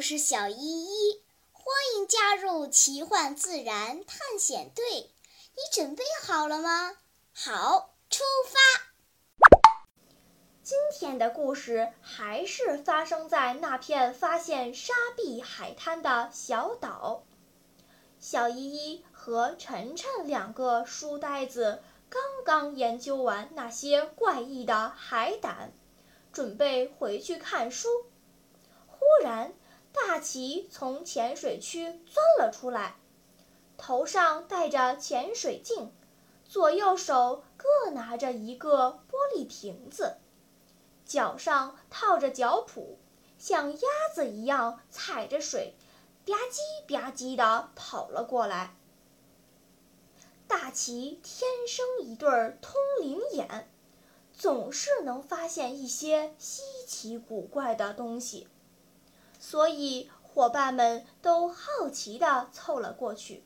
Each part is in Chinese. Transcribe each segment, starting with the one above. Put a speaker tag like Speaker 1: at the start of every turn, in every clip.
Speaker 1: 我是小依依，欢迎加入奇幻自然探险队。你准备好了吗？好，出发！
Speaker 2: 今天的故事还是发生在那片发现沙壁海滩的小岛。小依依和晨晨两个书呆子刚刚研究完那些怪异的海胆，准备回去看书。忽然，大奇从潜水区钻了出来，头上戴着潜水镜，左右手各拿着一个玻璃瓶子，脚上套着脚蹼，像鸭子一样踩着水，吧唧吧唧地跑了过来。大奇天生一对通灵眼，总是能发现一些稀奇古怪的东西。所以，伙伴们都好奇地凑了过去。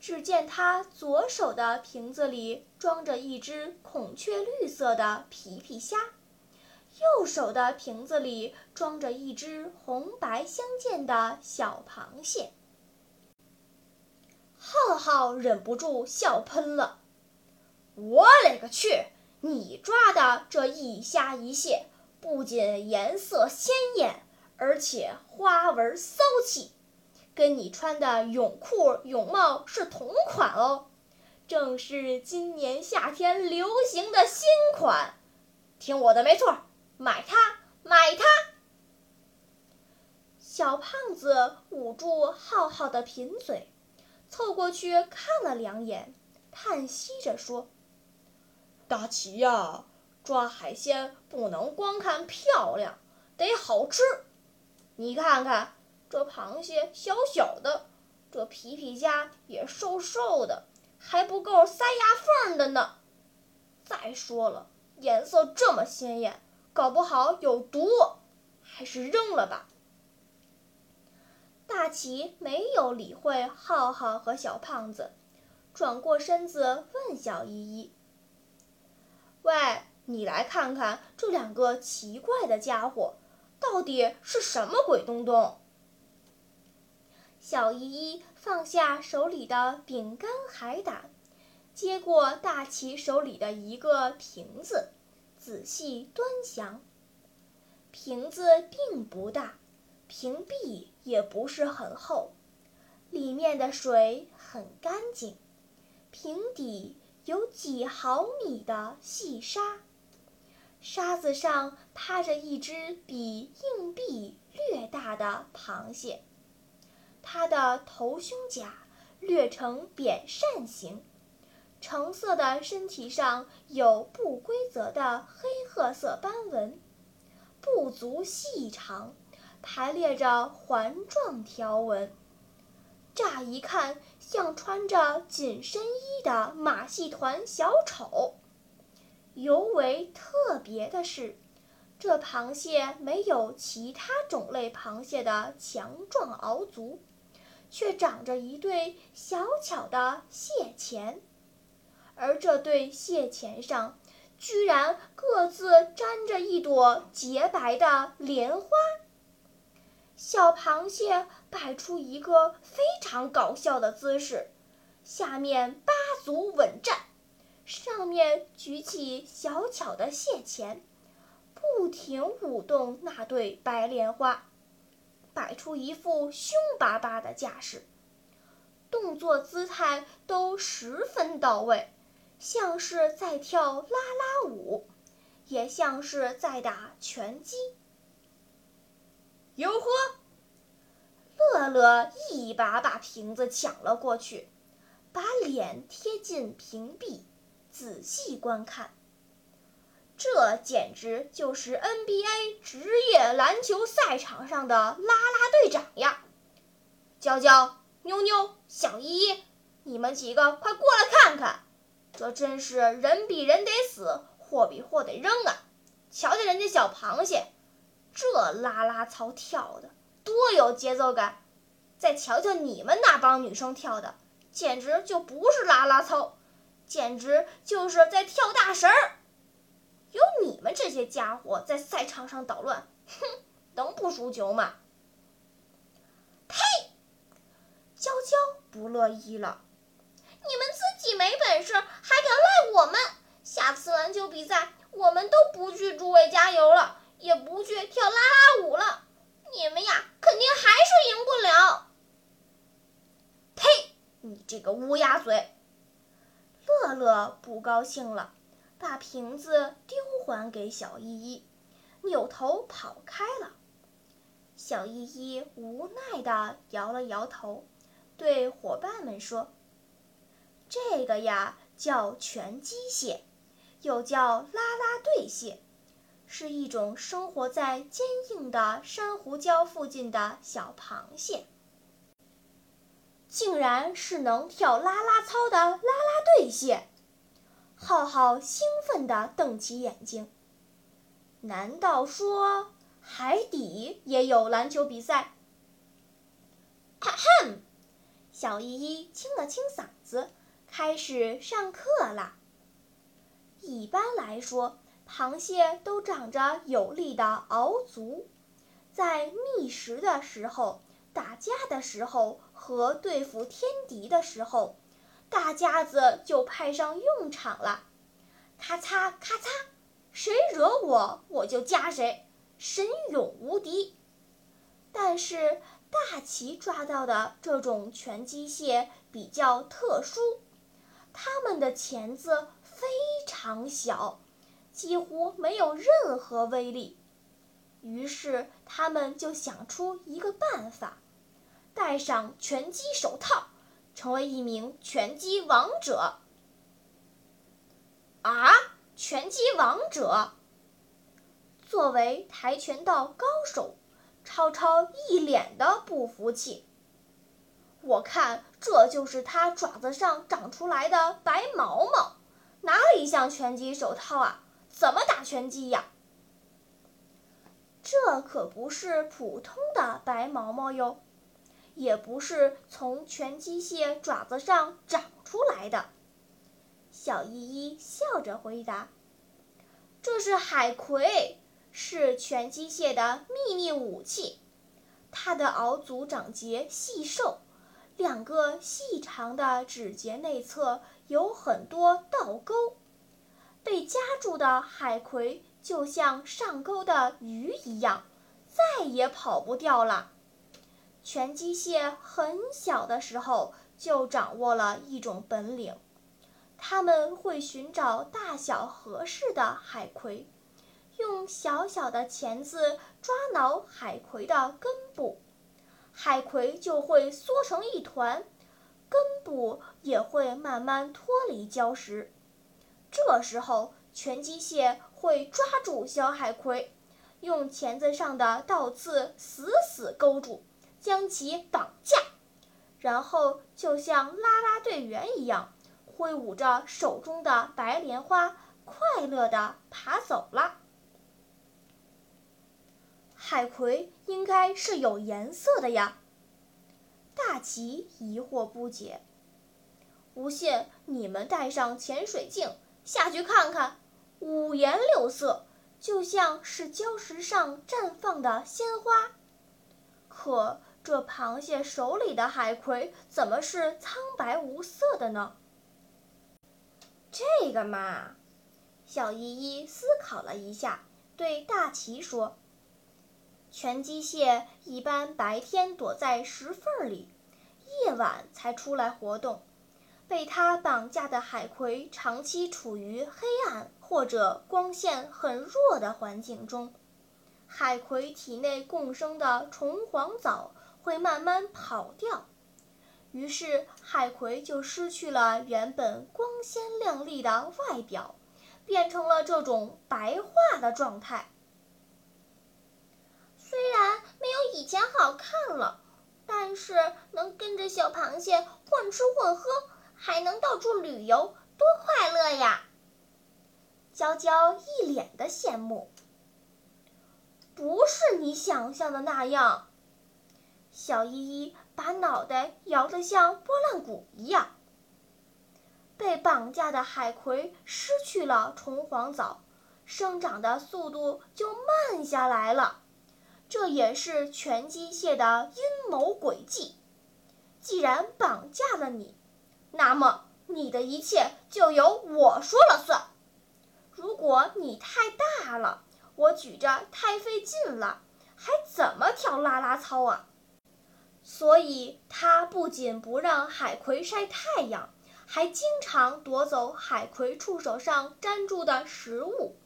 Speaker 2: 只见他左手的瓶子里装着一只孔雀绿色的皮皮虾，右手的瓶子里装着一只红白相间的小螃蟹。浩浩忍不住笑喷了：“我勒个去！你抓的这一虾一蟹，不仅颜色鲜艳。”而且花纹骚气，跟你穿的泳裤泳帽是同款哦，正是今年夏天流行的新款。听我的没错，买它，买它！小胖子捂住浩浩的贫嘴，凑过去看了两眼，叹息着说：“
Speaker 3: 大奇呀，抓海鲜不能光看漂亮，得好吃。”你看看，这螃蟹小小的，这皮皮虾也瘦瘦的，还不够塞牙缝的呢。再说了，颜色这么鲜艳，搞不好有毒，还是扔了吧。
Speaker 2: 大奇没有理会浩浩和小胖子，转过身子问小依依：“
Speaker 3: 喂，你来看看这两个奇怪的家伙。”到底是什么鬼东东？
Speaker 2: 小依依放下手里的饼干海胆，接过大奇手里的一个瓶子，仔细端详。瓶子并不大，瓶壁也不是很厚，里面的水很干净，瓶底有几毫米的细沙。沙子上趴着一只比硬币略大的螃蟹，它的头胸甲略呈扁扇形，橙色的身体上有不规则的黑褐色斑纹，步足细长，排列着环状条纹，乍一看像穿着紧身衣的马戏团小丑。尤为特别的是，这螃蟹没有其他种类螃蟹的强壮螯足，却长着一对小巧的蟹钳，而这对蟹钳上居然各自粘着一朵洁白的莲花。小螃蟹摆出一个非常搞笑的姿势，下面八足稳站。上面举起小巧的蟹钳，不停舞动那对白莲花，摆出一副凶巴巴的架势，动作姿态都十分到位，像是在跳啦啦舞，也像是在打拳击。
Speaker 3: 哟呵！
Speaker 2: 乐乐一把把瓶子抢了过去，把脸贴近瓶壁。仔细观看，这简直就是 NBA 职业篮球赛场上的啦啦队长呀！娇娇、妞妞、小依依，你们几个快过来看看，这真是人比人得死，货比货得扔啊！瞧瞧人家小螃蟹，这啦啦操跳的多有节奏感，再瞧瞧你们那帮女生跳的，简直就不是啦啦操。简直就是在跳大神儿！有你们这些家伙在赛场上捣乱，哼，能不输球吗？呸娇娇不乐意了：“
Speaker 3: 你们自己没本事，还敢赖我们？下次篮球比赛，我们都不去诸位加油了，也不去跳啦啦舞了。你们呀，肯定还是赢不了。”
Speaker 2: 呸！你这个乌鸦嘴！乐乐不高兴了，把瓶子丢还给小依依，扭头跑开了。小依依无奈地摇了摇头，对伙伴们说：“这个呀，叫拳击蟹，又叫啦啦队蟹，是一种生活在坚硬的珊瑚礁附近的小螃蟹。竟然是能跳啦啦操的啦啦队蟹！”浩浩兴奋地瞪起眼睛。难道说？海底也有篮球比赛。哈哼，小依依清了清嗓子，开始上课啦。一般来说，螃蟹都长着有力的螯足，在觅食的时候、打架的时候和对付天敌的时候，大家子就派上用场了。咔嚓咔嚓，谁惹我，我就夹谁。神勇无敌，但是大奇抓到的这种拳击蟹比较特殊，它们的钳子非常小，几乎没有任何威力。于是他们就想出一个办法，戴上拳击手套，成为一名拳击王者。啊，拳击王者！作为跆拳道高手，超超一脸的不服气。我看这就是他爪子上长出来的白毛毛，哪里像拳击手套啊？怎么打拳击呀？这可不是普通的白毛毛哟，也不是从拳击蟹爪子上长出来的。小依依笑着回答：“这是海葵。”是拳击蟹的秘密武器，它的螯足长节细瘦，两个细长的指节内侧有很多倒钩，被夹住的海葵就像上钩的鱼一样，再也跑不掉了。拳击蟹很小的时候就掌握了一种本领，它们会寻找大小合适的海葵。用小小的钳子抓挠海葵的根部，海葵就会缩成一团，根部也会慢慢脱离礁石。这时候，拳击蟹会抓住小海葵，用钳子上的倒刺死死勾住，将其绑架，然后就像啦啦队员一样，挥舞着手中的白莲花，快乐地爬走了。海葵应该是有颜色的呀。大奇疑惑不解。不信你们带上潜水镜下去看看，五颜六色，就像是礁石上绽放的鲜花。可这螃蟹手里的海葵怎么是苍白无色的呢？这个嘛，小依依思考了一下，对大奇说。拳击蟹一般白天躲在石缝里，夜晚才出来活动。被它绑架的海葵长期处于黑暗或者光线很弱的环境中，海葵体内共生的虫黄藻会慢慢跑掉，于是海葵就失去了原本光鲜亮丽的外表，变成了这种白化的状态。
Speaker 1: 虽然没有以前好看了，但是能跟着小螃蟹混吃混喝，还能到处旅游，多快乐呀！
Speaker 2: 娇娇一脸的羡慕。不是你想象的那样，小依依把脑袋摇得像拨浪鼓一样。被绑架的海葵失去了虫黄藻，生长的速度就慢下来了。这也是拳击蟹的阴谋诡计。既然绑架了你，那么你的一切就由我说了算。如果你太大了，我举着太费劲了，还怎么跳啦啦操啊？所以，他不仅不让海葵晒太阳，还经常夺走海葵触手上粘住的食物，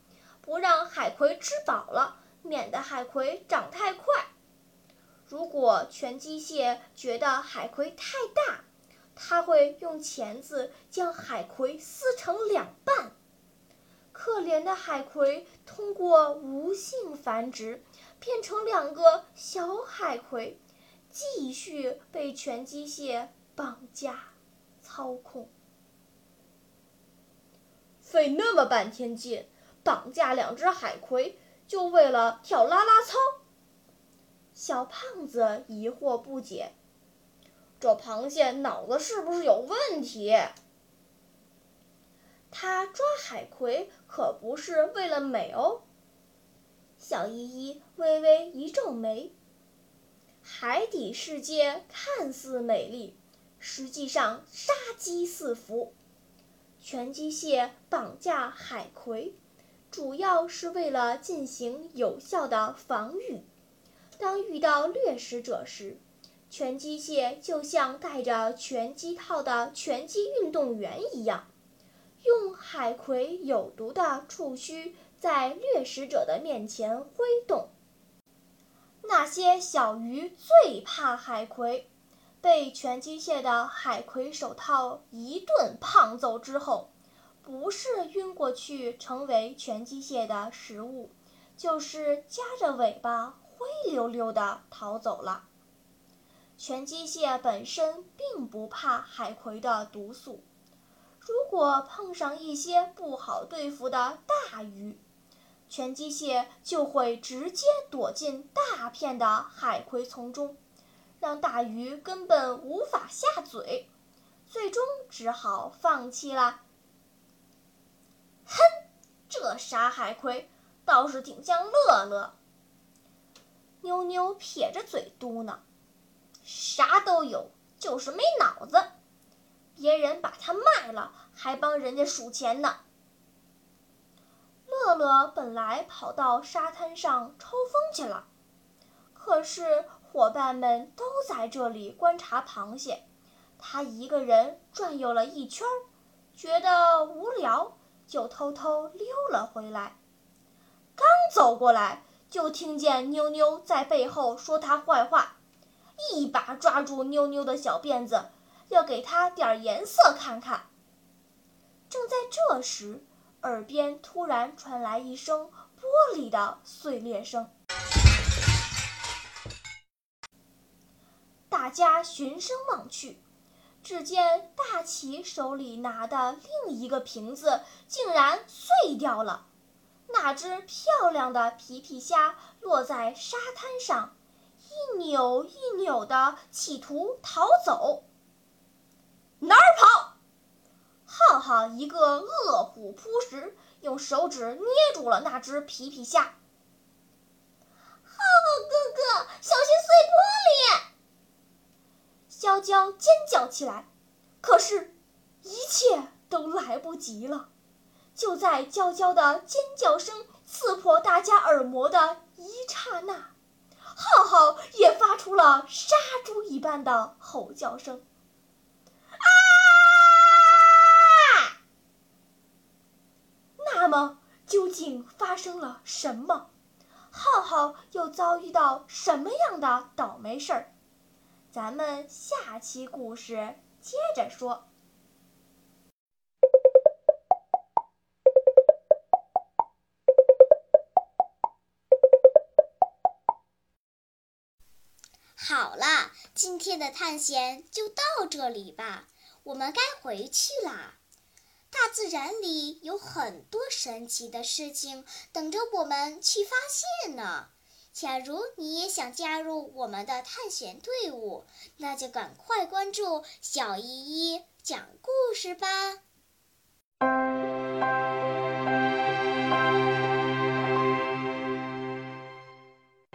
Speaker 2: 不让海葵吃饱了，免得海葵长太快。如果全机械觉得海葵太大，他会用钳子将海葵撕成两半。可怜的海葵通过无性繁殖，变成两个小海葵。继续被全机械绑架、操控，
Speaker 3: 费那么半天劲绑架两只海葵，就为了跳啦啦操。
Speaker 2: 小胖子疑惑不解：“
Speaker 3: 这螃蟹脑子是不是有问题？
Speaker 2: 它抓海葵可不是为了美哦。”小依依微微一皱眉。海底世界看似美丽，实际上杀机四伏。全机械绑架海葵，主要是为了进行有效的防御。当遇到掠食者时，全机械就像戴着拳击套的拳击运动员一样，用海葵有毒的触须在掠食者的面前挥动。那些小鱼最怕海葵，被全机械的海葵手套一顿胖揍之后，不是晕过去成为全机械的食物，就是夹着尾巴灰溜溜的逃走了。全机械本身并不怕海葵的毒素，如果碰上一些不好对付的大鱼。全机械就会直接躲进大片的海葵丛中，让大鱼根本无法下嘴，最终只好放弃了。哼，这傻海葵倒是挺像乐乐。妞妞撇着嘴嘟囔：“啥都有，就是没脑子。别人把它卖了，还帮人家数钱呢。”乐乐本来跑到沙滩上抽风去了，可是伙伴们都在这里观察螃蟹，他一个人转悠了一圈，觉得无聊，就偷偷溜了回来。刚走过来，就听见妞妞在背后说他坏话，一把抓住妞妞的小辫子，要给他点颜色看看。正在这时，耳边突然传来一声玻璃的碎裂声，大家循声望去，只见大奇手里拿的另一个瓶子竟然碎掉了，那只漂亮的皮皮虾落在沙滩上，一扭一扭的，企图逃走。哪儿跑？一个饿虎扑食，用手指捏住了那只皮皮虾。
Speaker 1: 浩浩哥哥，小心碎玻璃！
Speaker 2: 娇娇尖叫起来，可是，一切都来不及了。就在娇娇的尖叫声刺破大家耳膜的一刹那，浩浩也发出了杀猪一般的吼叫声。究竟发生了什么？浩浩又遭遇到什么样的倒霉事儿？咱们下期故事接着说。
Speaker 1: 好了，今天的探险就到这里吧，我们该回去啦。大自然里有很多神奇的事情等着我们去发现呢。假如你也想加入我们的探险队伍那就赶快关注小依依讲故事吧。